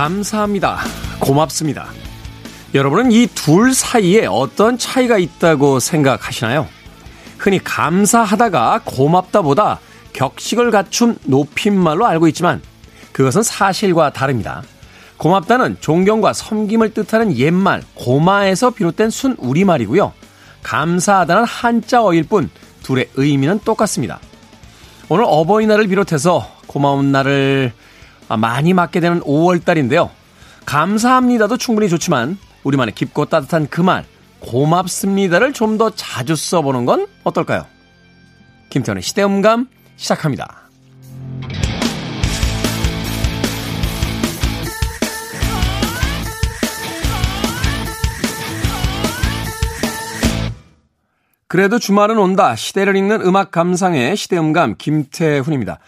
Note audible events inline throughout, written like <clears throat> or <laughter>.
감사합니다. 고맙습니다. 여러분은 이 둘 사이에 어떤 차이가 있다고 생각하시나요? 흔히 감사하다가 고맙다보다 격식을 갖춘 높임말로 알고 있지만 그것은 사실과 다릅니다. 고맙다는 존경과 섬김을 뜻하는 옛말 고마에서 비롯된 순 우리말이고요. 감사하다는 한자어일 뿐 둘의 의미는 똑같습니다. 오늘 어버이날을 비롯해서 고마운 날을 많이 맞게 되는 5월달인데요. 감사합니다도 충분히 좋지만 우리만의 깊고 따뜻한 그 말 고맙습니다를 좀 더 자주 써보는 건 어떨까요? 김태현의 시대음감 시작합니다. 그래도 주말은 온다. 시대를 읽는 음악 감상의 시대음감 김태훈입니다.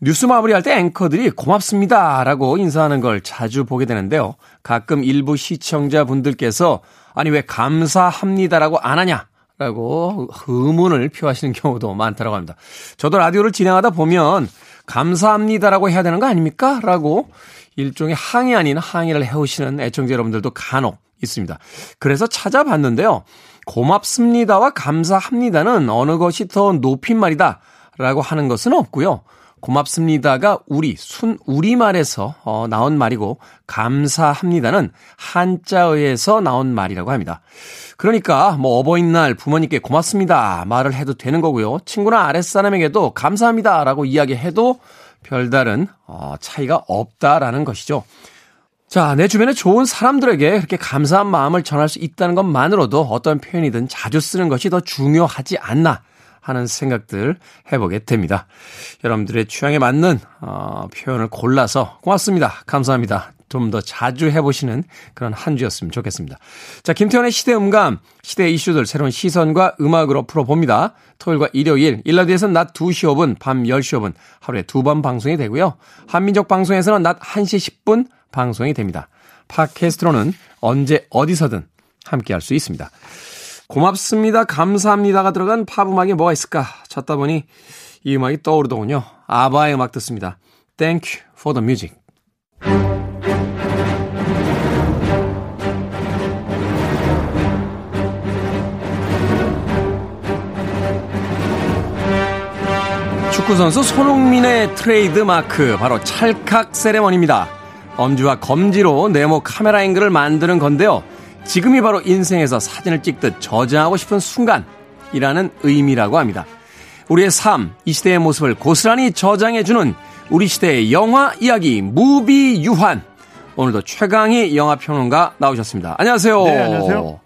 뉴스 마무리할 때 앵커들이 고맙습니다. 라고 인사하는 걸 자주 보게 되는데요. 가끔 일부 시청자분들께서 아니 왜 감사합니다라고 안 하냐? 라고 의문을 표하시는 경우도 많다고 합니다. 저도 라디오를 진행하다 보면 감사합니다라고 해야 되는 거 아닙니까? 라고 일종의 항의 아닌 항의를 해오시는 애청자 여러분들도 간혹 있습니다. 그래서 찾아봤는데요. 고맙습니다와 감사합니다는 어느 것이 더 높임말이다 라고 하는 것은 없고요. 고맙습니다가 우리, 순 우리말에서 어, 나온 말이고 감사합니다는 한자어에서 나온 말이라고 합니다. 그러니까 뭐 어버이날 부모님께 고맙습니다 말을 해도 되는 거고요. 친구나 아랫사람에게도 감사합니다 라고 이야기해도 별다른 어, 차이가 없다라는 것이죠. 자, 내 주변에 좋은 사람들에게 그렇게 감사한 마음을 전할 수 있다는 것만으로도 어떤 표현이든 자주 쓰는 것이 더 중요하지 않나 하는 생각들 해보게 됩니다. 여러분들의 취향에 맞는 어, 표현을 골라서 고맙습니다. 감사합니다. 좀 더 자주 해보시는 그런 한 주였으면 좋겠습니다. 자, 김태현의 시대 음감, 시대 이슈들 새로운 시선과 음악으로 풀어봅니다. 토요일과 일요일, 일라디에서는 낮 2시 5분, 밤 10시 5분, 하루에 두 번 방송이 되고요. 한민족 방송에서는 낮 1시 10분 방송이 됩니다. 팟캐스트로는 언제 어디서든 함께 할 수 있습니다. 고맙습니다. 감사합니다가 들어간 팝 음악이 뭐가 있을까 찾다 보니 이 음악이 떠오르더군요. 아바의 음악 듣습니다. Thank you for the music. 축구선수 손흥민의 트레이드 마크 바로 찰칵 세레머니입니다. 엄지와 검지로 네모 카메라 앵글을 만드는 건데요. 지금이 바로 인생에서 사진을 찍듯 저장하고 싶은 순간이라는 의미라고 합니다. 우리의 삶, 이 시대의 모습을 고스란히 저장해주는 우리 시대의 영화 이야기, 무비 유한. 오늘도 최광희 영화평론가 나오셨습니다. 안녕하세요. 네, 안녕하세요.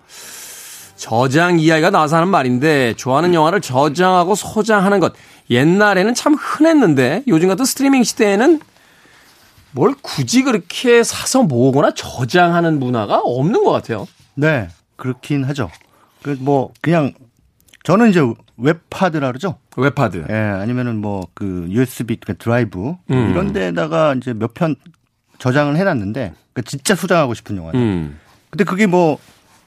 저장 이야기가 나와서 하는 말인데, 좋아하는 영화를 저장하고 소장하는 것. 옛날에는 참 흔했는데, 요즘 같은 스트리밍 시대에는 뭘 굳이 그렇게 사서 모으거나 저장하는 문화가 없는 것 같아요. 네, 그렇긴 하죠. 그 뭐 그냥 저는 이제 웹하드라 그러죠. 웹하드. 예, 아니면은 뭐 그 USB 그 드라이브 음. 이런 데다가 이제 몇 편 저장을 해놨는데 그 진짜 소장하고 싶은 영화예요. 음. 근데 그게 뭐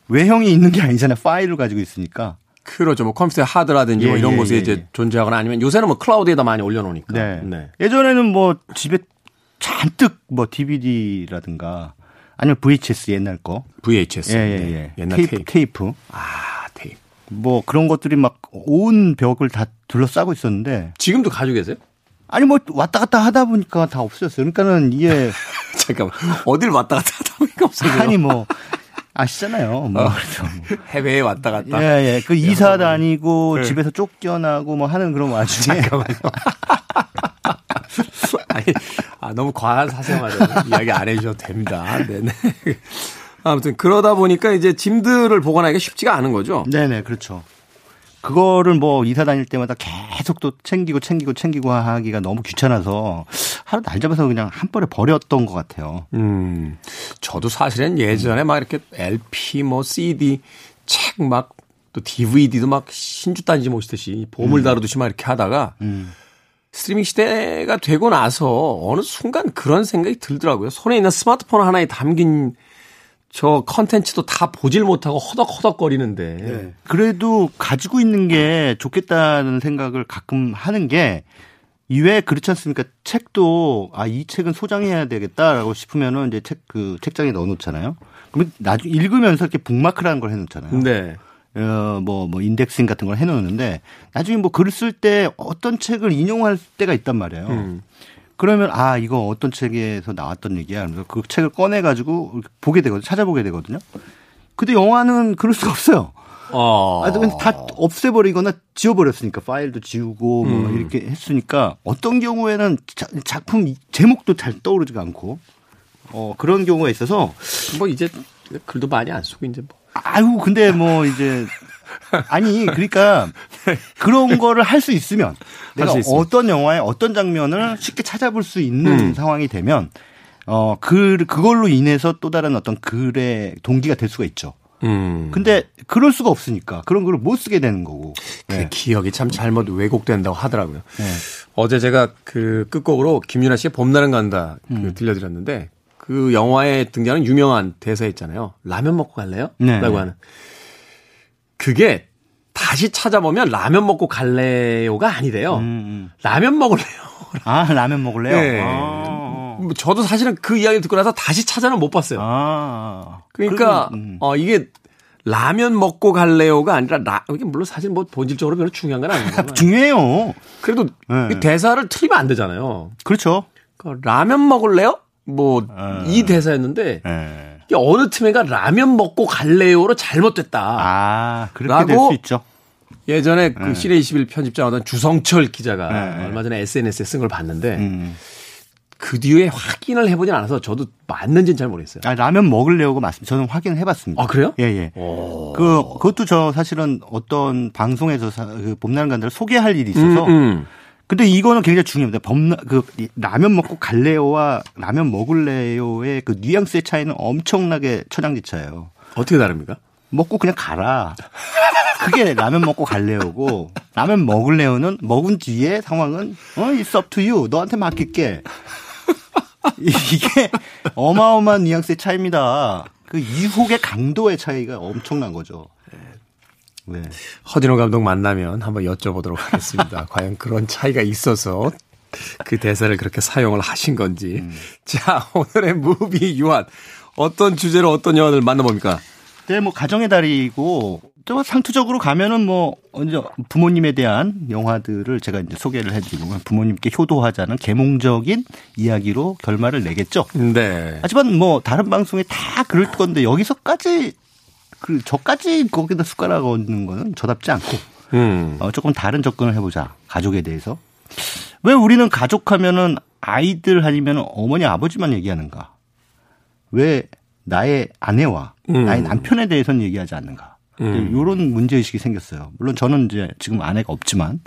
외형이 있는 게 아니잖아요. 파일을 가지고 있으니까. 그렇죠. 뭐 컴퓨터 하드라든지 뭐 예, 뭐 이런 예, 곳에 예, 이제 예. 존재하거나 아니면 요새는 뭐 클라우드에다 많이 올려놓으니까. 네. 네. 예전에는 뭐 집에 잔뜩 뭐 DVD라든가 아니면 VHS 옛날 거. VHS. 예, 예, 예. 옛날 테이프, 테이프. 아, 테이프. 뭐 그런 것들이 막 온 벽을 다 둘러싸고 있었는데. 지금도 가지고 계세요? 아니 뭐 왔다 갔다 하다 보니까 다 없어졌어요. 그러니까는 이게 <laughs> 잠깐만 어딜 왔다 갔다 하다 보니까 없어졌어요. 아니 뭐 아시잖아요. 뭐 어, <laughs> 해외에 왔다 갔다. 예, 예. 그 이사 다니고 네. 집에서 쫓겨나고 뭐 하는 그런 와중에 잠깐만요. <laughs> <laughs> 아니, 아, 너무 과한 사생활을 이야기 안 해주셔도 됩니다. 네네. <laughs> 아무튼 그러다 보니까 이제 짐들을 보관하기가 쉽지가 않은 거죠. 네네, 그렇죠. 그거를 뭐 이사 다닐 때마다 계속 또 챙기고 챙기고 챙기고 하기가 너무 귀찮아서 하루 날 잡아서 그냥 한 번에 버렸던 것 같아요. 음, 저도 사실은 예전에 막 이렇게 LP 뭐 CD 책 막 또 DVD도 막 신주 딴지 모시듯이 보물 음. 다루듯이 막 이렇게 하다가 음. 스트리밍 시대가 되고 나서 어느 순간 그런 생각이 들더라고요. 손에 있는 스마트폰 하나에 담긴 저 컨텐츠도 다 보질 못하고 허덕허덕거리는데. 네. 그래도 가지고 있는 게 좋겠다는 생각을 가끔 하는 게 이외에 그렇지 않습니까? 책도 아 이 책은 소장해야 되겠다라고 싶으면은 이제 책 그 책장에 넣어놓잖아요. 그러면 나중 읽으면서 이렇게 북마크라는 걸 해놓잖아요. 네. 어, 뭐, 뭐, 인덱싱 같은 걸 해놓는데, 나중에 뭐글쓸때 어떤 책을 인용할 때가 있단 말이에요. 음. 그러면, 아, 이거 어떤 책에서 나왔던 얘기야. 그래서 그 책을 꺼내 가지고 보게 되거든요. 찾아보게 되거든요. 근데 영화는 그럴 수가 없어요. 어. 아, 다 없애버리거나 지워버렸으니까 파일도 지우고 뭐 음. 이렇게 했으니까 어떤 경우에는 자, 작품 제목도 잘 떠오르지가 않고 어 그런 경우가 있어서 뭐 이제 글도 많이 안 쓰고 이제 뭐 아유 근데 뭐 이제 아니 그러니까 그런 거를 할 수 있으면 내가 어떤 영화의 어떤 장면을 쉽게 찾아볼 수 있는 음. 상황이 되면 어, 그, 그걸로 인해서 또 다른 어떤 글의 동기가 될 수가 있죠. 음. 근데 그럴 수가 없으니까 그런 걸못 쓰게 되는 거고. 그 네. 기억이 참 잘못 왜곡된다고 하더라고요. 네. 어제 제가 그 끝곡으로 김윤아 씨의 봄날은 간다 그 음. 들려드렸는데 그 영화에 등장하는 유명한 대사 있잖아요. 라면 먹고 갈래요? 네. 라고 하는. 그게 다시 찾아보면 라면 먹고 갈래요가 아니래요. 음, 음. 라면 먹을래요. <laughs> 아, 라면 먹을래요? 네. 아. 뭐 저도 사실은 그 이야기 듣고 나서 다시 찾아는 못 봤어요. 아. 그러니까, 음. 어, 이게 라면 먹고 갈래요가 아니라 라, 이게 물론 사실 뭐 본질적으로 별로 중요한 건 아니고. <laughs> 중요해요. 그래도 네. 대사를 틀리면 안 되잖아요. 그렇죠. 그러니까 라면 먹을래요? 뭐이 어. 대사였는데 네. 어느 틈에가 라면 먹고 갈래요로 잘못됐다. 아, 그렇게 될 수 있죠. 예전에 그 네. 시내 21 편집장하던 주성철 기자가 네. 얼마 전에 SNS에 쓴 걸 봤는데 음. 그 뒤에 확인을 해보진 않아서 저도 맞는지는 잘 모르겠어요. 아, 라면 먹을래요가 맞습니다. 저는 확인을 해봤습니다. 아 그래요? 예 예. 오. 그 그것도 저 사실은 어떤 방송에서 그 봄날 간다를 소개할 일이 있어서. 음, 음. 근데 이거는 굉장히 중요합니다. 범나 그 라면 먹고 갈래요와 라면 먹을래요의 그 뉘앙스의 차이는 엄청나게 천양지차예요. 어떻게 다릅니까? 먹고 그냥 가라. 그게 라면 먹고 갈래요고 라면 먹을래요는 먹은 뒤에 상황은 어 it's up to you. 너한테 맡길게. 이게 어마어마한 뉘앙스의 차이입니다. 그 유혹의 강도의 차이가 엄청난 거죠. 네. 허진호 감독 만나면 한번 여쭤보도록 하겠습니다. <laughs> 과연 그런 차이가 있어서 그 대사를 그렇게 사용을 하신 건지. 음. 자, 오늘의 무비 유한. 어떤 주제로 어떤 영화를 만나봅니까? 네, 뭐 가정의 달이고 또 상투적으로 가면은 뭐 언제 부모님에 대한 영화들을 제가 이제 소개를 해드리고 부모님께 효도하자는 계몽적인 이야기로 결말을 내겠죠. 네. 하지만 뭐 다른 방송에 다 그럴 건데 여기서까지 그 저까지 거기다 숟가락 얹는 거는 저답지 않고 음. 어, 조금 다른 접근을 해보자 가족에 대해서 왜 우리는 가족하면은 아이들 아니면 어머니 아버지만 얘기하는가? 왜 나의 아내와 음. 나의 남편에 대해서는 얘기하지 않는가? 음. 이런 문제 의식이 생겼어요. 물론 저는 이제 지금 아내가 없지만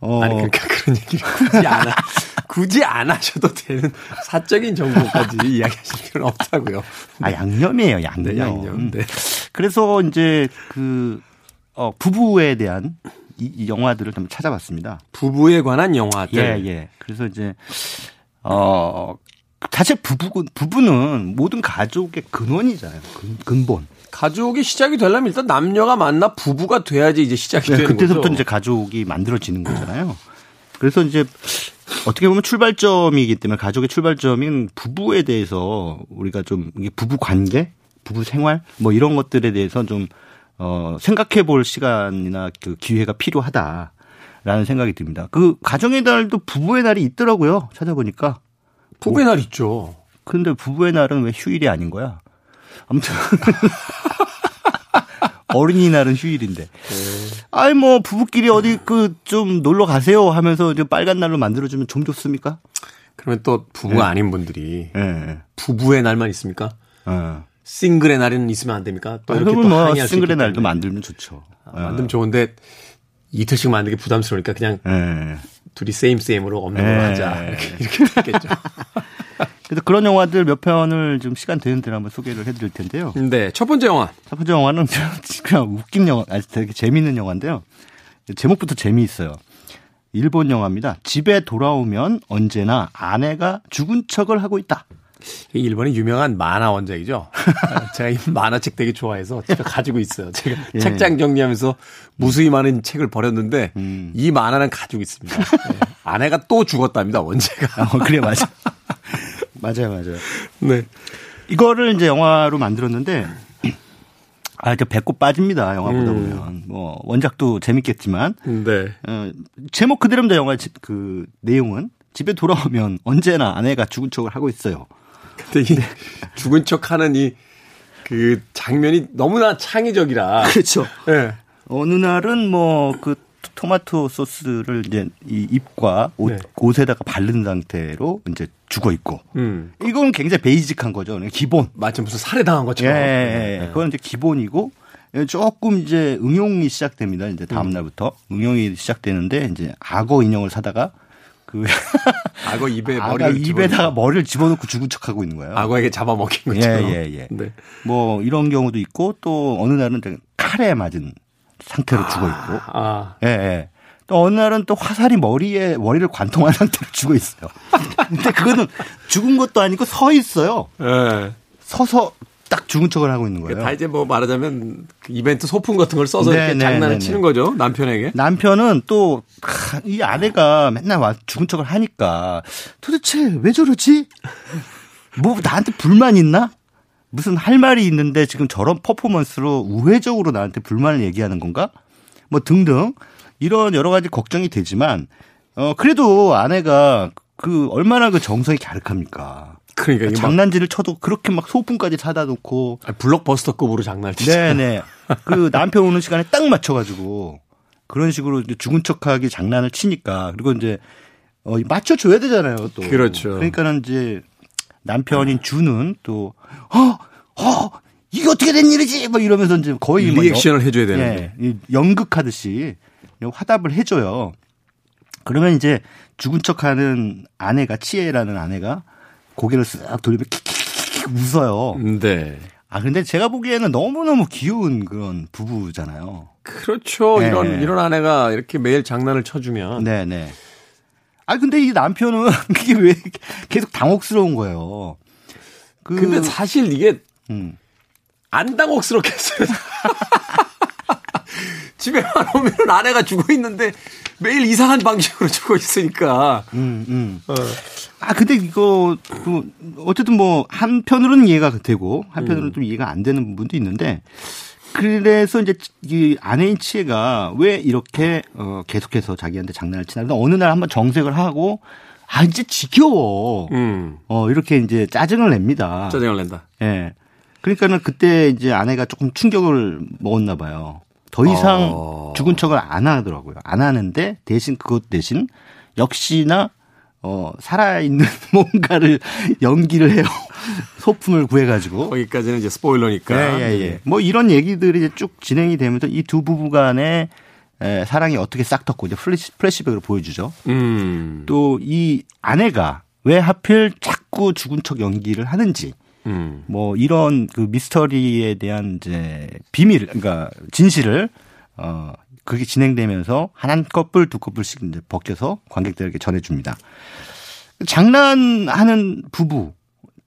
어. 아니 그러니까 그런 <laughs> 얘기를 굳이 안 하, 굳이 안 하셔도 되는 사적인 정보까지 <laughs> 이야기하실 필요는 없다고요. 아 양념이에요 양념. 네, 양념. 네. 그래서 이제 그 어, 부부에 대한 이, 이 영화들을 좀 찾아봤습니다. 부부에 관한 영화들. 예 예. 그래서 이제 어 사실 부부 부부는 모든 가족의 근원이잖아요. 근, 근본. 가족이 시작이 되려면 일단 남녀가 만나 부부가 돼야지 이제 시작이 네, 되는 그때부터 거죠. 이제 가족이 만들어지는 거잖아요. 그래서 이제 어떻게 보면 출발점이기 때문에 가족의 출발점인 부부에 대해서 우리가 좀 부부 관계, 부부 생활 뭐 이런 것들에 대해서 좀 어, 생각해 볼 시간이나 그 기회가 필요하다 라는 생각이 듭니다. 그 가정의 날도 부부의 날이 있더라고요. 찾아보니까. 부부의 날 있죠. 근데 부부의 날은 왜 휴일이 아닌 거야? 아무튼 <laughs> 어린이날은 휴일인데. 네. 아이 뭐 부부끼리 어디 그 좀 놀러 가세요 하면서 이제 빨간 날로 만들어 주면 좀 좋습니까? 그러면 또 부부가 네. 아닌 분들이 네. 부부의 날만 있습니까? 어. 싱글의 날은 있으면 안 됩니까? 또 아, 이렇게 또 뭐 싱글의 날도 만들면 좋죠. 아, 만들면 좋은데 이틀씩 만들기 부담스러우니까 그냥 네. 둘이 세임 세임으로 없는 걸로 하자 <laughs> 이렇게, 이렇게 되겠죠. <laughs> 그래서 그런 영화들 몇 편을 좀 시간 되는 대로 한번 소개를 해드릴 텐데요. 네, 첫 번째 영화. 첫 번째 영화는 <laughs> 그냥 웃긴 영화, 아주 되게 재미있는 영화인데요. 제목부터 재미있어요. 일본 영화입니다. 집에 돌아오면 언제나 아내가 죽은 척을 하고 있다. 일본의 유명한 만화 원작이죠. <laughs> 제가 이 만화책 되게 좋아해서 제가 가지고 있어요. 제가 예. 책장 정리하면서 무수히 많은 책을 버렸는데 음. 이 만화는 가지고 있습니다. 네. 아내가 또 죽었답니다. 원제가. 어, 그래 맞아. 맞아요, 맞아요. 네. 이거를 이제 영화로 만들었는데 아, 저 배꼽 빠집니다. 영화 보다 음. 보면. 뭐 원작도 재밌겠지만 네. 어, 제목 그대로입니다. 영화 그 내용은 집에 돌아오면 언제나 아내가 죽은 척을 하고 있어요. 근데 이 죽은 척 하는 이 그 장면이 너무나 창의적이라. 그렇죠. 네. 어느 날은 뭐 그 토마토 소스를 이제 이 입과 옷, 네. 옷에다가 바른 상태로 이제 죽어 있고. 음. 이건 굉장히 베이직한 거죠. 기본. 마치 무슨 살해당한 것처럼. 예, 예, 예. 그건 이제 기본이고 조금 이제 응용이 시작됩니다. 이제 다음 음. 날부터 응용이 시작되는데 이제 악어 인형을 사다가 그 <laughs> 악어 입에 머리를 입에다가 머리를 집어넣고 죽은 척하고 있는 거예요. 악어에게 잡아먹힌 것처럼. 예, 예, 예. 네. 뭐 이런 경우도 있고 또 어느 날은 칼에 맞은 상태로 아, 죽어 있고. 아. 예, 예. 또 어느 날은 또 화살이 머리에 머리를 관통한 <laughs> 상태로 죽어 있어요. 근데 그거는 죽은 것도 아니고 서 있어요. 예. 서서 딱 죽은 척을 하고 있는 거예요. 다 이제 뭐 말하자면 그 이벤트 소품 같은 걸 써서 네, 이렇게 네, 장난을 네, 네. 치는 거죠 남편에게. 남편은 또 이 아내가 맨날 와 죽은 척을 하니까 도대체 왜 저러지? 뭐 나한테 불만 있나? 무슨 할 말이 있는데 지금 저런 퍼포먼스로 우회적으로 나한테 불만을 얘기하는 건가? 뭐 등등 이런 여러 가지 걱정이 되지만 어 그래도 아내가 그 얼마나 그 정성이 갸륵합니까? 그러니까 장난질을 쳐도 그렇게 막 소품까지 사다 놓고 아, 블록버스터급으로 장난치죠. 네네. 그 <laughs> 남편 오는 시간에 딱 맞춰가지고 그런 식으로 죽은 척하게 장난을 치니까 그리고 이제 어 맞춰줘야 되잖아요. 또 그렇죠. 그러니까는 이제 남편인 주는 또, 어, 어, 이게 어떻게 된 일이지? 뭐 이러면서 이제 거의 리액션을 뭐 해줘야 되는데. 예, 연극하듯이 화답을 해줘요. 그러면 이제 죽은 척 하는 아내가, 치에라는 아내가 고개를 쓱 돌리면 킥킥킥 웃어요. 네. 아, 근데 제가 보기에는 너무 너무 귀여운 그런 부부잖아요. 그렇죠. 네. 이런, 이런 아내가 이렇게 매일 장난을 쳐주면. 네네. 네. 아 근데 이 남편은 <laughs> 그게 왜 계속 당혹스러운 거예요. 그 근데 사실 이게 음. 안 당혹스럽겠어요. <laughs> 집에만 <laughs> 오면 아내가 죽어 있는데 매일 이상한 방식으로 <laughs> 죽어 있으니까. 음, 음. 어. 아 근데 이거 그 어쨌든 뭐 한편으로는 이해가 되고 한편으로는 음. 좀 이해가 안 되는 부분도 있는데 그래서 이제 이 아내인 치에가 왜 이렇게 어 계속해서 자기한테 장난을 치나. 어느 날 한번 정색을 하고 아 이제 지겨워. 음. 어 이렇게 이제 짜증을 냅니다. 짜증을 낸다. 예. 네. 그러니까는 그때 이제 아내가 조금 충격을 먹었나 봐요. 더 이상 어. 죽은 척을 안 하더라고요. 안 하는데 대신 그것 대신 역시나 어, 살아있는 <laughs> 뭔가를 연기를 해요. <laughs> 소품을 구해가지고. 거기까지는 이제 스포일러니까. 예, 예, 예. 뭐 이런 얘기들이 이제 쭉 진행이 되면서 이 두 부부 간의 에, 사랑이 어떻게 싹텄고 이제 플래시, 플래시백으로 보여주죠. 음. 또 이 아내가 왜 하필 자꾸 죽은 척 연기를 하는지. 음. 뭐 이런 그 미스터리에 대한 이제 비밀, 그러니까 진실을 어 그게 진행되면서 한 커플 두 커플씩 이제 벗겨서 관객들에게 전해줍니다. 장난하는 부부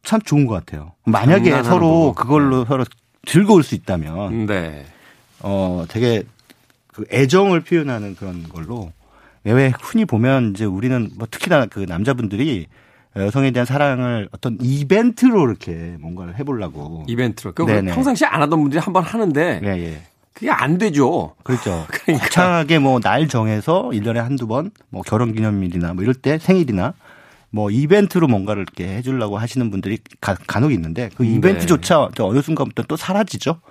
참 좋은 것 같아요. 만약에 서로 부부. 그걸로 네. 서로 즐거울 수 있다면, 네. 어 되게 그 애정을 표현하는 그런 걸로 왜 흔히 보면 이제 우리는 뭐 특히나 그 남자분들이 여성에 대한 사랑을 어떤 이벤트로 이렇게 뭔가를 해보려고 이벤트로 그 평상시에 안 하던 분들이 한번 하는데 예, 예. 그게 안 되죠. 그렇죠. <laughs> 그러니까. 거창하게 뭐 날 정해서 1년에 한두 번 뭐 결혼 기념일이나 뭐 이럴 때 생일이나 뭐 이벤트로 뭔가를 이렇게 해주려고 하시는 분들이 가, 간혹 있는데 그 네. 이벤트조차 네. 어느 순간부터 또 사라지죠.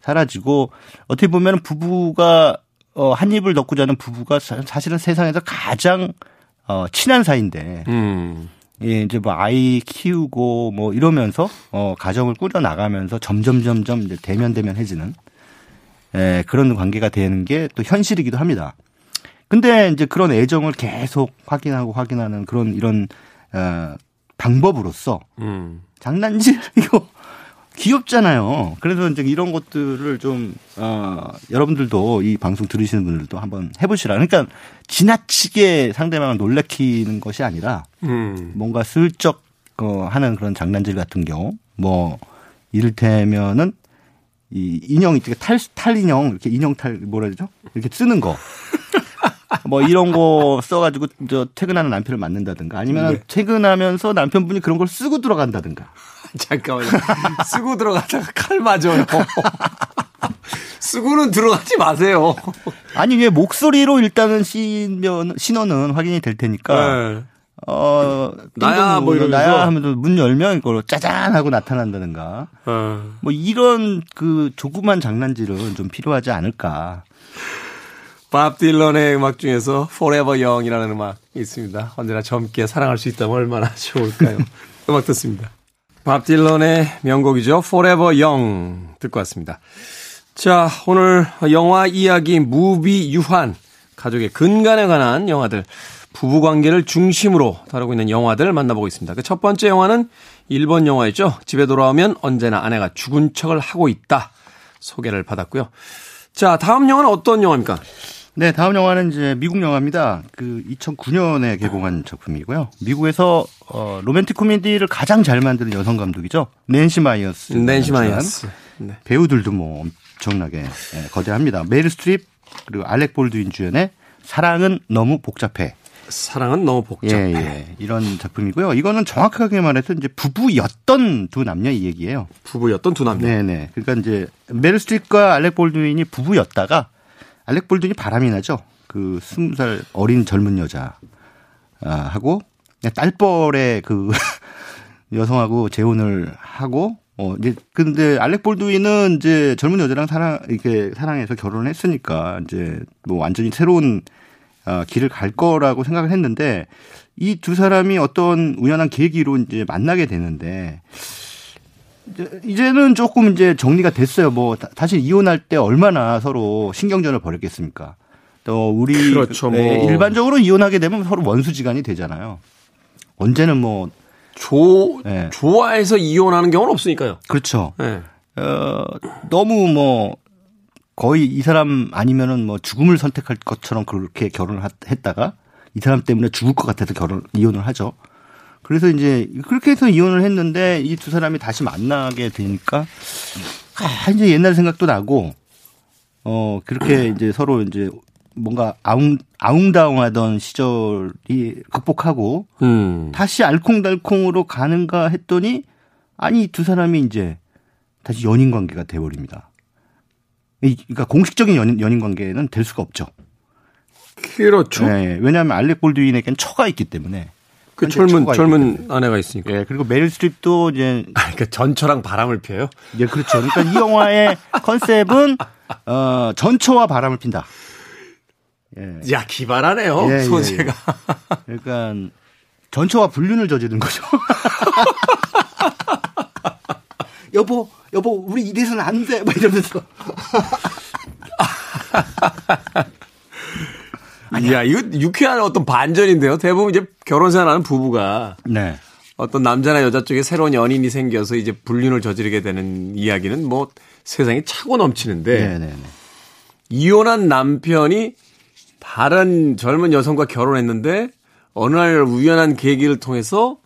사라지고 어떻게 보면 부부가 어, 한 입을 넣고 자는 부부가 사실은 세상에서 가장 어, 친한 사이인데 음. 예, 이제 뭐 아이 키우고 뭐 이러면서 어, 가정을 꾸려 나가면서 점점 점점 이제 대면 대면해지는 예, 그런 관계가 되는 게 또 현실이기도 합니다. 근데 이제 그런 애정을 계속 확인하고 확인하는 그런 이런 어, 방법으로서 음. 장난질 이거 귀엽잖아요. 그래서 이제 이런 것들을 좀 어, 여러분들도 이 방송 들으시는 분들도 한번 해보시라. 그러니까 지나치게 상대방을 놀래키는 것이 아니라 음. 뭔가 슬쩍 어, 하는 그런 장난질 같은 경우 뭐 이를테면은 이 인형 이렇게 탈, 탈 인형, 이렇게 인형 탈, 뭐라 그러죠? 이렇게 쓰는 거. <laughs> 뭐 이런 거 써가지고 저 퇴근하는 남편을 만난다든가 아니면 네. 퇴근하면서 남편분이 그런 걸 쓰고 들어간다든가. <laughs> 잠깐만요. 쓰고 들어가다가 칼 맞아요. <laughs> 쓰고는 들어가지 마세요. 아니 왜 목소리로 일단은 신면 신원은 확인이 될 테니까. 네. 어, 나야 뭐 이러 나야 하면서 문 열면 이걸 짜잔 하고 나타난다든가. 어. 뭐 이런 그 조그만 장난질은 좀 필요하지 않을까. 밥 딜런의 음악 중에서 Forever Young이라는 음악 있습니다. 언제나 젊게 사랑할 수 있다면 얼마나 <laughs> 좋을까요? 음악 듣습니다. 밥 딜런의 명곡이죠. Forever Young 듣고 왔습니다. 자, 오늘 영화 이야기 무비 유한 가족의 근간에 관한 영화들 부부 관계를 중심으로 다루고 있는 영화들 만나보고 있습니다. 그 첫 번째 영화는 일본 영화였죠. 집에 돌아오면 언제나 아내가 죽은 척을 하고 있다. 소개를 받았고요. 자, 다음 영화는 어떤 영화입니까? 네, 다음 영화는 이제 미국 영화입니다. 그 2009년에 개봉한 작품이고요. 미국에서 어, 로맨틱 코미디를 가장 잘 만드는 여성 감독이죠. 낸시 마이어스. 낸시 마이어스. 네. 배우들도 뭐 엄청나게 예, 거대합니다. 메릴 스트립 그리고 알렉 볼드윈 주연의 사랑은 너무 복잡해. 사랑은 너무 복잡해. 예, 예. 이런 작품이고요. 이거는 정확하게 말해서 이제 부부였던 두 남녀 이 얘기예요. 부부였던 두 남녀. 네네. 네. 그러니까 이제 메릴 스트립과 알렉 볼드윈이 부부였다가 알렉 볼드윈이 바람이 나죠. 그 스무 살 어린 젊은 여자 아, 하고 딸뻘의 그 <laughs> 여성하고 재혼을 하고 어 이제 근데 알렉 볼드윈은 이제 젊은 여자랑 사랑 이렇게 사랑해서 결혼했으니까 이제 뭐 완전히 새로운 어, 길을 갈 거라고 생각을 했는데 이 두 사람이 어떤 우연한 계기로 이제 만나게 되는데 이제는 조금 이제 정리가 됐어요. 뭐 사실 이혼할 때 얼마나 서로 신경전을 벌였겠습니까? 또 우리 그렇죠, 뭐. 네, 일반적으로 이혼하게 되면 서로 원수지간이 되잖아요. 언제는 뭐 조, 네. 좋아해서 이혼하는 경우는 없으니까요. 그렇죠. 네. 어, 너무 뭐 거의 이 사람 아니면은 뭐 죽음을 선택할 것처럼 그렇게 결혼을 했다가 이 사람 때문에 죽을 것 같아서 결혼 이혼을 하죠. 그래서 이제 그렇게 해서 이혼을 했는데 이 두 사람이 다시 만나게 되니까 아 이제 옛날 생각도 나고 어 그렇게 <clears throat> 이제 서로 이제 뭔가 아웅 아웅다웅하던 시절이 극복하고 음. 다시 알콩달콩으로 가는가 했더니 아니 두 사람이 이제 다시 연인 관계가 돼 버립니다. 그러니까 공식적인 연인, 연인 관계는 될 수가 없죠. 그렇죠. 네, 왜냐하면 알렉 볼드윈에겐 처가 있기 때문에. 그 젊은 젊은 아내가 있으니까. 예, 그리고 메릴 스트립도 이제 <laughs> 아, 그러니까 전처랑 바람을 피해요. 예, 그렇죠. 그러니까 이 영화의 <laughs> 컨셉은 어, 전처와 바람을 핀다. 예. 야, 기발하네요. 예, 예 소재가. 예, <laughs> 그러니까 전처와 불륜을 저지른 거죠. 여보, 여보, 우리 이래서는 안 돼. 막 이러면서. 아니야, 이거 유쾌한 어떤 반전인데요. 대부분 이제 결혼 생활하는 부부가. 네. 어떤 남자나 여자 쪽에 새로운 연인이 생겨서 이제 불륜을 저지르게 되는 이야기는 뭐 세상에 차고 넘치는데. 네네네. 네, 네. 이혼한 남편이 다른 젊은 여성과 결혼했는데 어느 날 우연한 계기를 통해서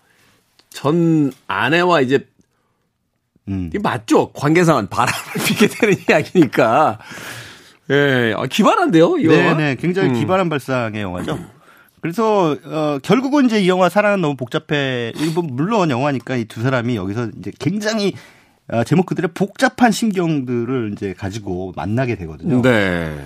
전 아내와 이제 음. 이게 맞죠? 관계상은 바람을 피게 되는 이야기니까. 예, 아, 기발한데요, 이 영화? 네네, 굉장히 음. 기발한 발상의 영화죠. 그래서 어 결국은 이제 이 영화 사랑은 너무 복잡해. 뭐 물론 영화니까 이 두 사람이 여기서 이제 굉장히 어, 제목 그들의 복잡한 신경들을 이제 가지고 만나게 되거든요. 네.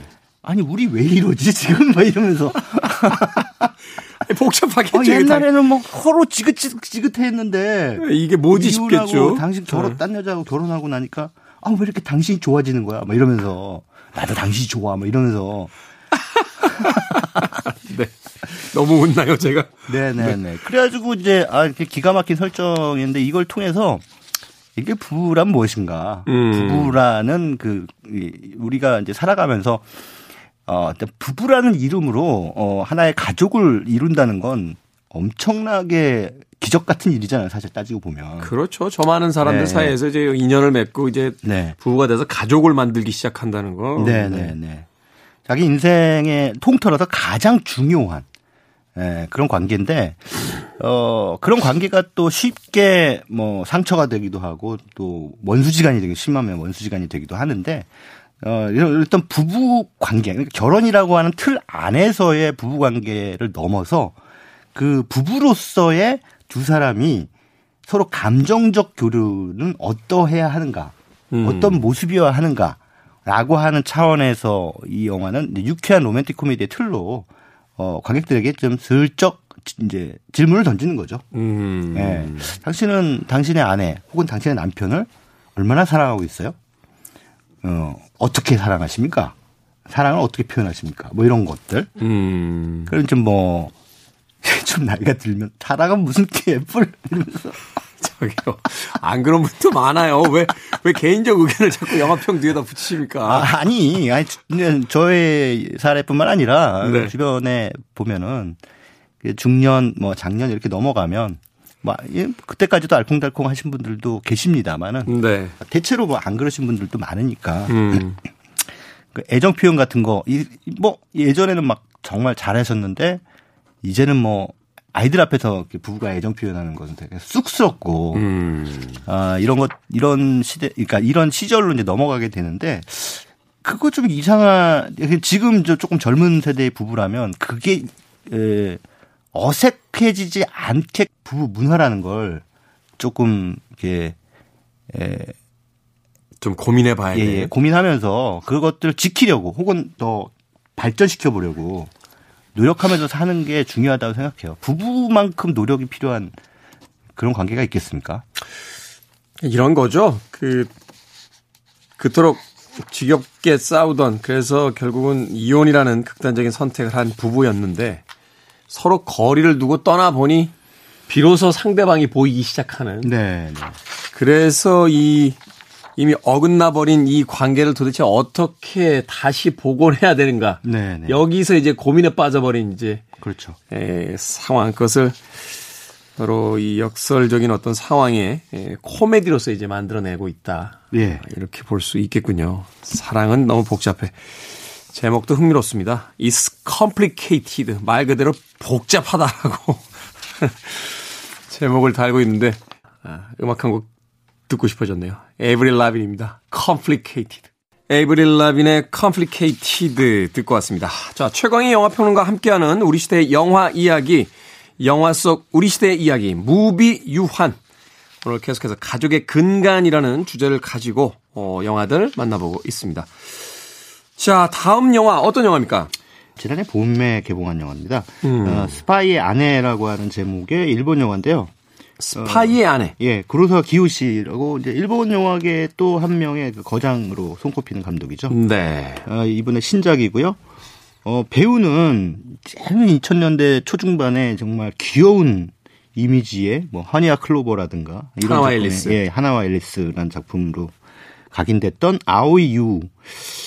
아니 우리 왜 이러지 지금 막 이러면서 <laughs> 복잡하겠죠. 어, 옛날에는 뭐 서로 지긋지긋했는데 이게 뭐지 싶겠죠. 당신 결혼 네. 딴 여자하고 결혼하고 나니까 아 왜 이렇게 당신이 좋아지는 거야? 막 이러면서 나도 당신이 좋아. 막 이러면서 <laughs> 네. 너무 웃나요, 제가? 네네네. 네. 네. 그래가지고 이제, 아, 이렇게 기가 막힌 설정인데 이걸 통해서 이게 부부란 무엇인가. 음. 부부라는 그, 우리가 이제 살아가면서 어, 부부라는 이름으로 어, 하나의 가족을 이룬다는 건 엄청나게 기적 같은 일이잖아요. 사실 따지고 보면. 그렇죠. 저 많은 사람들 네. 사이에서 이제 인연을 맺고 이제 네. 부부가 돼서 가족을 만들기 시작한다는 거. 네, 네, 네. 자기 인생의 통틀어서 가장 중요한 예, 그런 관계인데 어 그런 관계가 또 쉽게 뭐 상처가 되기도 하고 또 원수지간이 되기 심하면 원수지간이 되기도 하는데 어, 어떤 부부 관계, 그러니까 결혼이라고 하는 틀 안에서의 부부 관계를 넘어서 그 부부로서의 두 사람이 서로 감정적 교류는 어떠해야 하는가, 음. 어떤 모습이어야 하는가 라고 하는 차원에서 이 영화는 유쾌한 로맨틱 코미디의 틀로 어, 관객들에게 좀 슬쩍 이제 질문을 던지는 거죠. 음. 예. 당신은 당신의 아내 혹은 당신의 남편을 얼마나 사랑하고 있어요? 어, 어떻게 사랑하십니까? 사랑을 어떻게 표현하십니까? 뭐 이런 것들. 음. 그런 좀 뭐, <laughs> 좀 나이가 들면 사랑은 무슨 개뿔 이러면서. <laughs> 저기요. 안 그런 분도 많아요. 왜, 왜 개인적 의견을 자꾸 영화평 뒤에다 붙이십니까? 아, 니 아니, 저의 사례뿐만 아니라 네. 주변에 보면은 그 중년, 뭐 작년 이렇게 넘어가면 뭐 그때까지도 알콩달콩 하신 분들도 계십니다만은 네. 대체로 뭐 안 그러신 분들도 많으니까 음. <clears throat> 그 애정 표현 같은 거 뭐 예전에는 막 정말 잘하셨는데 이제는 뭐 아이들 앞에서 부부가 애정 표현하는 것은 되게 쑥스럽고 음. 아 이런 것 이런 시대 그러니까 이런 시절로 이제 넘어가게 되는데 그거 좀 이상한 지금 저 조금 젊은 세대의 부부라면 그게 에 어색해지지 않게 부부 문화라는 걸 조금 이렇게 에, 좀 고민해 봐야 돼. 예, 예, 고민하면서 그것들을 지키려고 혹은 더 발전시켜 보려고 노력하면서 사는 게 중요하다고 생각해요. 부부만큼 노력이 필요한 그런 관계가 있겠습니까? 이런 거죠. 그 그토록 지겹게 싸우던 그래서 결국은 이혼이라는 극단적인 선택을 한 부부였는데 서로 거리를 두고 떠나 보니 비로소 상대방이 보이기 시작하는. 네, 네. 그래서 이 이미 어긋나 버린 이 관계를 도대체 어떻게 다시 복원해야 되는가. 네, 네. 여기서 이제 고민에 빠져버린 이제 그렇죠. 에, 상황 그것을 바로 이 역설적인 어떤 상황에 에, 코미디로서 이제 만들어내고 있다. 예. 이렇게 볼 수 있겠군요. 사랑은 너무 복잡해. 제목도 흥미롭습니다. It's complicated. 말 그대로 복잡하다라고 <laughs> 제목을 달고 있는데 아, 음악 한 곡 듣고 싶어졌네요. 에이브릴 라빈입니다. complicated. 에이브릴 라빈의 complicated 듣고 왔습니다. 자, 최광희 영화평론가 함께하는 우리 시대의 영화 이야기, 영화 속 우리 시대의 이야기, 무비 유한. 오늘 계속해서 가족의 근간이라는 주제를 가지고 어, 영화들 만나보고 있습니다. 자, 다음 영화 어떤 영화입니까? 지난해 봄에 개봉한 영화입니다. 음. 어, 스파이의 아내라고 하는 제목의 일본 영화인데요. 스파이의 어, 아내. 예, 구로사 기요시라고 이제 일본 영화계 또 한 명의 그 거장으로 손꼽히는 감독이죠. 네. 어, 이번에 신작이고요. 어, 배우는 최근 2000년대 초중반에 정말 귀여운 이미지의 뭐 하니아 클로버라든가 이런 하나와 앨리스. 예, 하나와 앨리스라는 작품으로 각인됐던 아오이 유.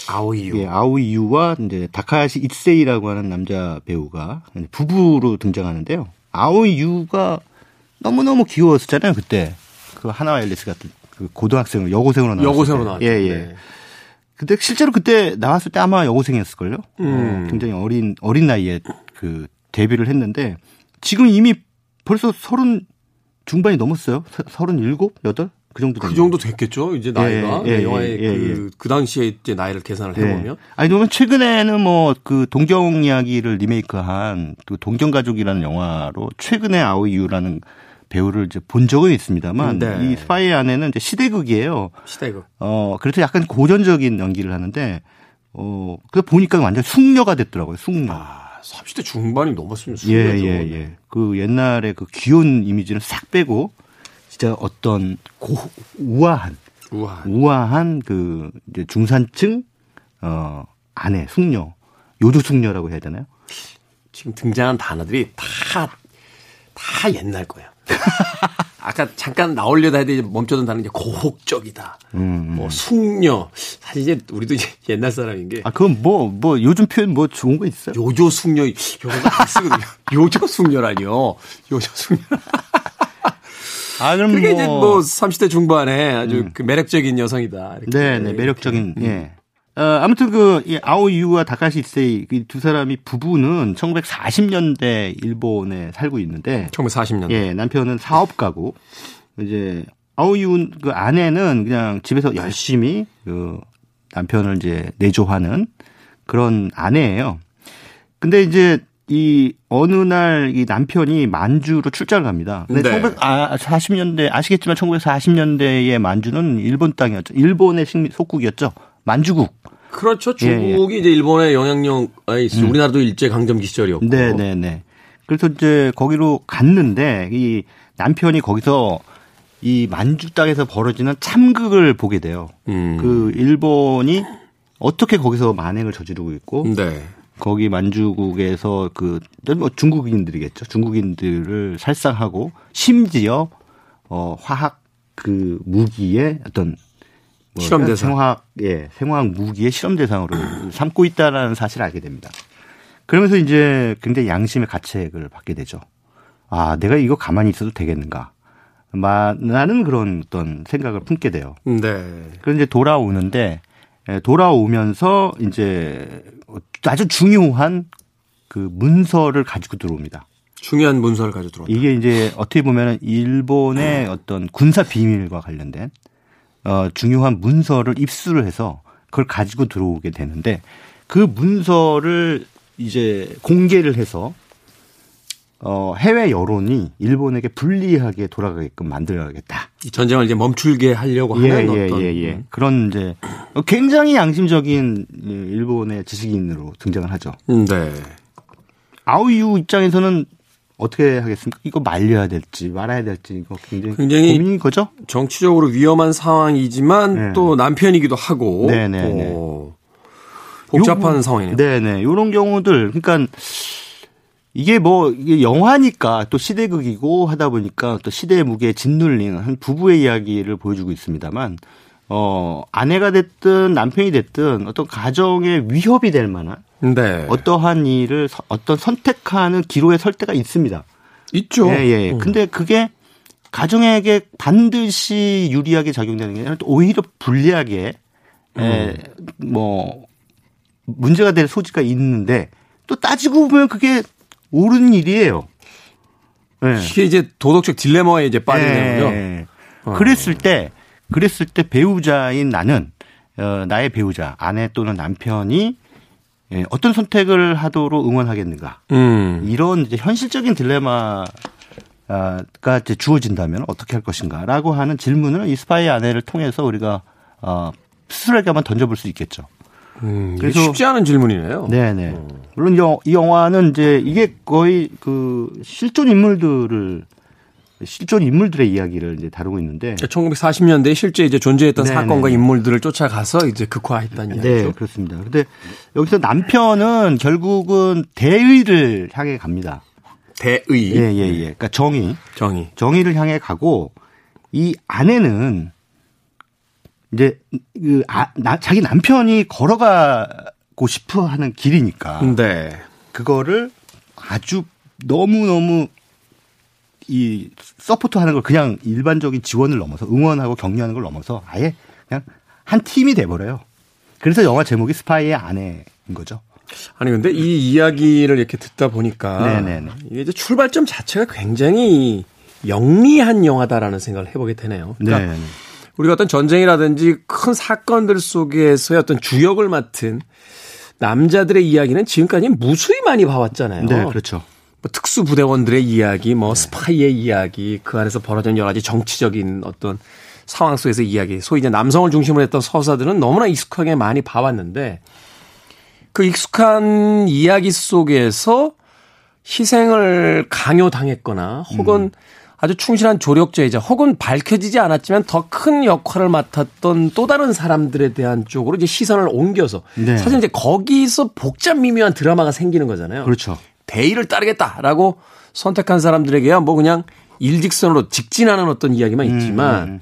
아오이 유. 예, 아오이 유와 이제 다카야시 이세이라고 하는 남자 배우가 부부로 등장하는데요. 아오이 유가 너무너무 귀여웠었잖아요, 그때. 그 하나와 앨리스 같은 그 고등학생 여고생으로 나왔을 여고생으로 나왔죠. 예, 예. 네. 근데 실제로 그때 나왔을 때 아마 여고생이었을걸요? 음. 어, 굉장히 어린, 어린 나이에 그 데뷔를 했는데 지금 이미 벌써 서른 중반이 넘었어요. 서른 일곱, 여덟? 그 정도 그 정도 됐겠죠. 이제 나이가 예, 예, 네, 영화의 예, 그, 그 당시에 이제 나이를 계산을 해보면. 아니 그러면 최근에는 뭐 그 동경 이야기를 리메이크한 그 동경 가족이라는 영화로 최근에 아오이유라는 배우를 이제 본 적은 있습니다만 네. 이 스파이 안에는 이제 시대극이에요. 시대극. 어 그래서 약간 고전적인 연기를 하는데 어 그래서 보니까 완전 숙녀가 됐더라고요. 숙녀. 아. 30대 중반이 넘었으면 숙녀죠. 예, 예, 예. 그 옛날에 그 귀여운 이미지는 싹 빼고 진짜 어떤 고, 우아한, 우아한, 우아한 그 이제 중산층 어 아내 숙녀, 요조 숙녀라고 해야 되나요? 지금 등장한 단어들이 다 다 옛날 거예요. <laughs> 아까 잠깐 나오려다 해도 멈춰둔 단어 이제 고혹적이다. 음, 음. 뭐 숙녀. 사실 이제 우리도 이제 옛날 사람인 게. 아 그건 뭐뭐 뭐 요즘 표현 뭐 좋은 거 있어요? 요조 숙녀 요거 안 쓰거든요. <laughs> 요조 숙녀라니요. 요조 숙녀. 아, 그럼 그게 뭐... 이제 뭐 30대 중반에 아주 음. 그 매력적인 여성이다. 네, 네, 매력적인. 음. 예. 어, 아무튼 그, 이 아오이유와 다카시 이세이 두 사람이 부부는 1940년대 일본에 살고 있는데. 1940년대. 예, 남편은 사업가고, 이제, 아오이유 그 아내는 그냥 집에서 열심히 그 남편을 이제 내조하는 그런 아내예요. 근데 이제 이 어느 날 이 남편이 만주로 출장을 갑니다. 근데 네. 1940년대 아시겠지만 1940년대의 만주는 일본 땅이었죠. 일본의 속국이었죠. 만주국. 그렇죠. 중국이 예, 예. 이제 일본의 영향력에 있어. 음. 우리나라도 일제 강점기 시절이었고. 네, 네, 네. 그래서 이제 거기로 갔는데 이 남편이 거기서 이 만주 땅에서 벌어지는 참극을 보게 돼요. 음. 그 일본이 어떻게 거기서 만행을 저지르고 있고 네. 거기 만주국에서 그뭐 중국인들이겠죠. 중국인들을 살상하고 심지어 어 화학 그 무기의 어떤 뭐 실험 대상 생화학 예 생화학 무기의 실험 대상으로 삼고 있다라는 사실을 알게 됩니다. 그러면서 이제 굉장히 양심의 가책을 받게 되죠. 아 내가 이거 가만히 있어도 되겠는가? 나는 그런 어떤 생각을 품게 돼요. 네. 그래서 이제 돌아오는데 예, 돌아오면서 이제 아주 중요한 그 문서를 가지고 들어옵니다. 중요한 문서를 가지고 들어온다. 이게 이제 어떻게 보면 일본의 어떤 군사 비밀과 관련된 어 중요한 문서를 입수를 해서 그걸 가지고 들어오게 되는데 그 문서를 이제 공개를 해서 어, 해외 여론이 일본에게 불리하게 돌아가게끔 만들어야겠다. 이 전쟁을 이제 멈추게 하려고 예, 하는 예, 어떤 예, 예. 음. 그런 이제 굉장히 양심적인 일본의 지식인으로 등장을 하죠. 음, 네. 아우유 입장에서는 어떻게 하겠습니까? 이거 말려야 될지 말아야 될지 이거 굉장히, 굉장히 고민인 거죠. 정치적으로 위험한 상황이지만 네. 또 남편이기도 하고 네네. 네, 네. 복잡한 요, 상황이네요. 네네. 이런 경우들 그러니까 이게 뭐 이게 영화니까 또 시대극이고 하다 보니까 또 시대의 무게에 짓눌린 한 부부의 이야기를 보여주고 있습니다만 어 아내가 됐든 남편이 됐든 어떤 가정에 위협이 될 만한 네. 어떠한 일을 어떤 선택하는 기로에 설 때가 있습니다. 있죠. 예, 예. 음. 근데 그게 가정에게 반드시 유리하게 작용되는 게 아니라 오히려 불리하게 음. 에, 뭐 문제가 될 소지가 있는데 또 따지고 보면 그게 옳은 일이에요. 네. 이게 이제 도덕적 딜레마에 이제 빠지는 네. 어. 그랬을 때, 그랬을 때 배우자인 나는 어, 나의 배우자, 아내 또는 남편이 예, 어떤 선택을 하도록 응원하겠는가. 음. 이런 이제 현실적인 딜레마 가 이제 주어진다면 어떻게 할 것인가라고 하는 질문을 이 스파이 아내를 통해서 우리가 어, 스스로에게 한번 던져볼 수 있겠죠. 음, 그래서 쉽지 않은 질문이네요. 네네. 음. 물론 이 영화는 이제 이게 거의 그 실존 인물들을 실존 인물들의 이야기를 이제 다루고 있는데 1940년대에 실제 이제 존재했던 네네. 사건과 인물들을 쫓아가서 이제 극화했다는 네, 이야기죠. 네, 그렇습니다. 근데 여기서 남편은 결국은 대의를 향해 갑니다. 대의. 예, 예, 예. 그러니까 정의. 정의. 정의를 향해 가고 이 아내는 이제 그 아, 나, 자기 남편이 걸어가고 싶어 하는 길이니까. 네. 그거를 아주 너무너무 이 support 하는 걸 그냥 일반적인 지원을 넘어서 응원하고 격려하는 걸 넘어서 아예 그냥 한 팀이 돼버려요. 그래서 영화 제목이 스파이의 아내인 거죠. 아니 근데 이 이야기를 이렇게 듣다 보니까 네네네. 이게 이제 출발점 자체가 굉장히 영리한 영화다라는 생각을 해보게 되네요. 그러니까 네. 우리가 어떤 전쟁이라든지 큰 사건들 속에서의 어떤 주역을 맡은 남자들의 이야기는 지금까지 무수히 많이 봐왔잖아요. 네, 그렇죠. 뭐 특수부대원들의 이야기, 뭐 네. 스파이의 이야기, 그 안에서 벌어진 여러 가지 정치적인 어떤 상황 속에서 이야기, 소위 이제 남성을 중심으로 했던 서사들은 너무나 익숙하게 많이 봐왔는데 그 익숙한 이야기 속에서 희생을 강요당했거나 혹은 음. 아주 충실한 조력자이자 혹은 밝혀지지 않았지만 더 큰 역할을 맡았던 또 다른 사람들에 대한 쪽으로 이제 시선을 옮겨서 네. 사실 이제 거기서 복잡 미묘한 드라마가 생기는 거잖아요. 그렇죠. 대의를 따르겠다라고 선택한 사람들에게야 뭐 그냥 일직선으로 직진하는 어떤 이야기만 있지만 음, 음.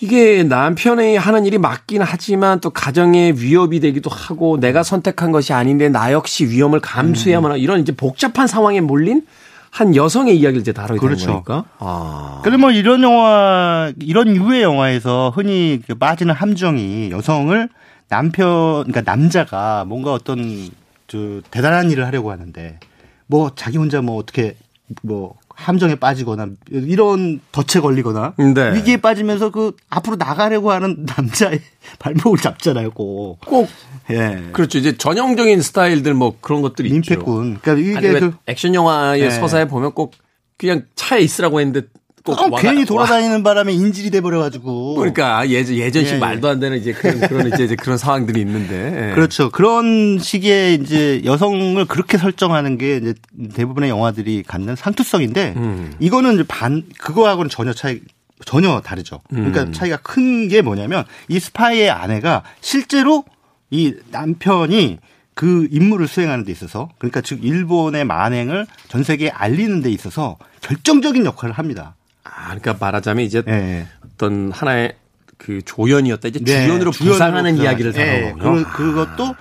이게 남편이 하는 일이 맞긴 하지만 또 가정에 위협이 되기도 하고 내가 선택한 것이 아닌데 나 역시 위험을 감수해야만 하는 이런 이제 복잡한 상황에 몰린 한 여성의 이야기를 이제 다루게 그렇죠. 되는 거니까. 아. 그래 뭐 이런 영화 이런 유의 영화에서 흔히 그 빠지는 함정이 여성을 남편 그러니까 남자가 뭔가 어떤 저 대단한 일을 하려고 하는데 뭐 자기 혼자 뭐 어떻게 뭐 함정에 빠지거나 이런 덫에 걸리거나 네. 위기에 빠지면서 그 앞으로 나가려고 하는 남자의 <laughs> 발목을 잡잖아요. 꼭. 꼭. 예. 그렇죠. 이제 전형적인 스타일들 뭐 그런 것들이 민폐꾼. 있죠. 그러니까 이게 그 액션 영화의 예. 서사에 보면 꼭 그냥 차에 있으라고 했는데 꼭 어, 괜히 돌아다니는 와. 바람에 인질이 돼 버려가지고. 그러니까 예전 예전식 예, 말도 안 되는 이제 그런 그런 이제, 이제 그런 상황들이 있는데. 예. 그렇죠. 그런 식의 이제 여성을 그렇게 설정하는 게 이제 대부분의 영화들이 갖는 상투성인데 음. 이거는 반 그거하고는 전혀 차이 전혀 다르죠. 그러니까 음. 차이가 큰 게 뭐냐면 이 스파이의 아내가 실제로 이 남편이 그 임무를 수행하는 데 있어서 그러니까 즉 일본의 만행을 전 세계에 알리는 데 있어서 결정적인 역할을 합니다. 아, 그러니까 말하자면 이제 네. 어떤 하나의 그 조연이었다 이제 네. 주연으로 부상하는 이야기를 네. 다루고 그, 그것도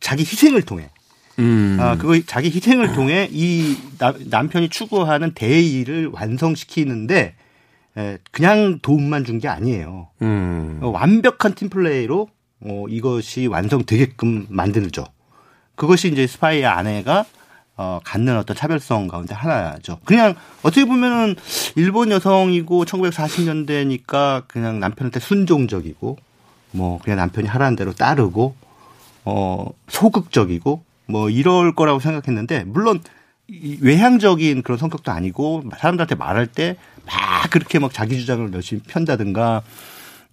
자기 희생을 통해. 음. 아, 그거 자기 희생을 통해 이 남편이 추구하는 대의를 완성시키는데 그냥 도움만 준 게 아니에요. 음. 완벽한 팀플레이로 어, 이것이 완성되게끔 만들죠. 그것이 이제 스파이의 아내가 어, 갖는 어떤 차별성 가운데 하나죠. 그냥 어떻게 보면은 일본 여성이고 1940년대니까 그냥 남편한테 순종적이고 뭐 그냥 남편이 하라는 대로 따르고 어, 소극적이고 뭐 이럴 거라고 생각했는데 물론 외향적인 그런 성격도 아니고 사람들한테 말할 때 막 그렇게 막 자기 주장을 열심히 편다든가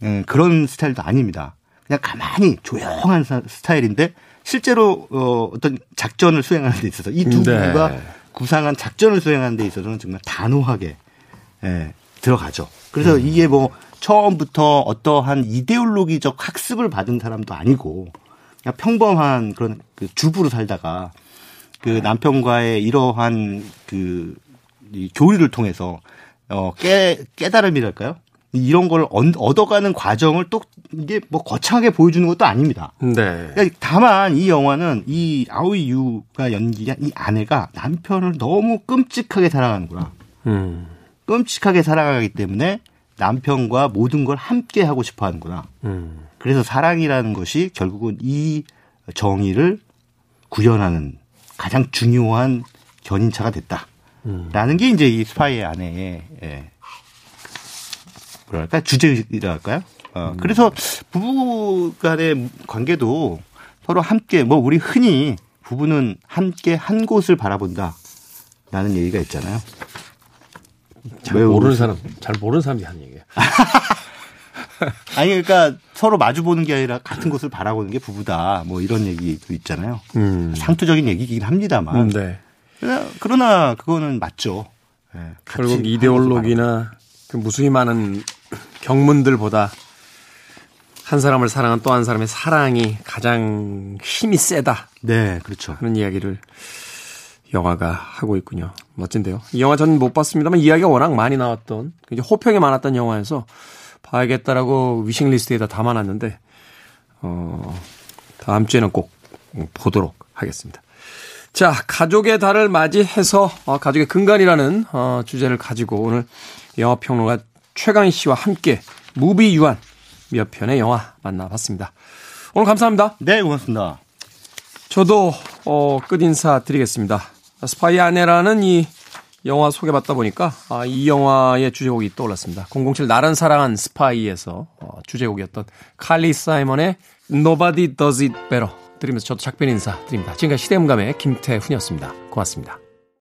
음, 그런 스타일도 아닙니다. 그냥 가만히 조용한 스타일인데 실제로 어, 어떤 작전을 수행하는 데 있어서 이두 네. 부부가 네. 구상한 작전을 수행하는 데 있어서는 정말 단호하게 예, 들어가죠. 그래서 음. 이게 뭐 처음부터 어떠한 이데올로기적 학습을 받은 사람도 아니고 그냥 평범한 그런 그 주부로 살다가 그 네. 남편과의 이러한 그 교류를 통해서 어, 깨, 깨달음이랄까요? 이런 걸 얻어가는 과정을 또 이게 뭐 거창하게 보여주는 것도 아닙니다. 네. 그러니까 다만 이 영화는 이 아오이 유가 연기한 이 아내가 남편을 너무 끔찍하게 사랑하는구나. 음. 끔찍하게 사랑하기 때문에 남편과 모든 걸 함께 하고 싶어 하는구나. 음. 그래서 사랑이라는 것이 결국은 이 정의를 구현하는 가장 중요한 견인차가 됐다. 음. 라는 게 이제 이 스파이의 아내의 예, 뭐랄까 주제이랄까요? 어, 음. 그래서 부부 간의 관계도 서로 함께 뭐 우리 흔히 부부는 함께 한 곳을 바라본다. 라는 얘기가 있잖아요. 잘 모르는 사람, 잘 모르는 사람이 하는 얘기예요. <laughs> 아니 그러니까 서로 마주 보는 게 아니라 같은 곳을 바라보는 게 부부다. 뭐 이런 얘기도 있잖아요. 음. 상투적인 얘기긴 합니다만. 음, 네. 그러나 그거는 맞죠. 네, 결국 이데올로기나 그 무수히 많은 경문들보다 한 사람을 사랑한 또 한 사람의 사랑이 가장 힘이 세다. 네, 그렇죠. 그런 이야기를 영화가 하고 있군요. 멋진데요. 이 영화 저는 못 봤습니다만 이야기가 워낙 많이 나왔던, 이제 호평이 많았던 영화여서 봐야겠다라고 위싱 리스트에다 담아놨는데, 어, 다음 주에는 꼭 보도록 하겠습니다. 자, 가족의 달을 맞이해서 어, 가족의 근간이라는 어, 주제를 가지고 오늘 영화평론가 최강희 씨와 함께 무비 유한 몇 편의 영화 만나봤습니다. 오늘 감사합니다. 네, 고맙습니다. 저도 어, 끝 인사 드리겠습니다. 스파이 아내라는 이 영화 소개받다 보니까 아, 이 영화의 주제곡이 떠올랐습니다. 007 나를 사랑한 스파이에서 어, 주제곡이었던 칼리 사이먼의 Nobody Does It Better 들으면서 저도 작별 인사 드립니다. 지금까지 시대음감의 김태훈이었습니다. 고맙습니다.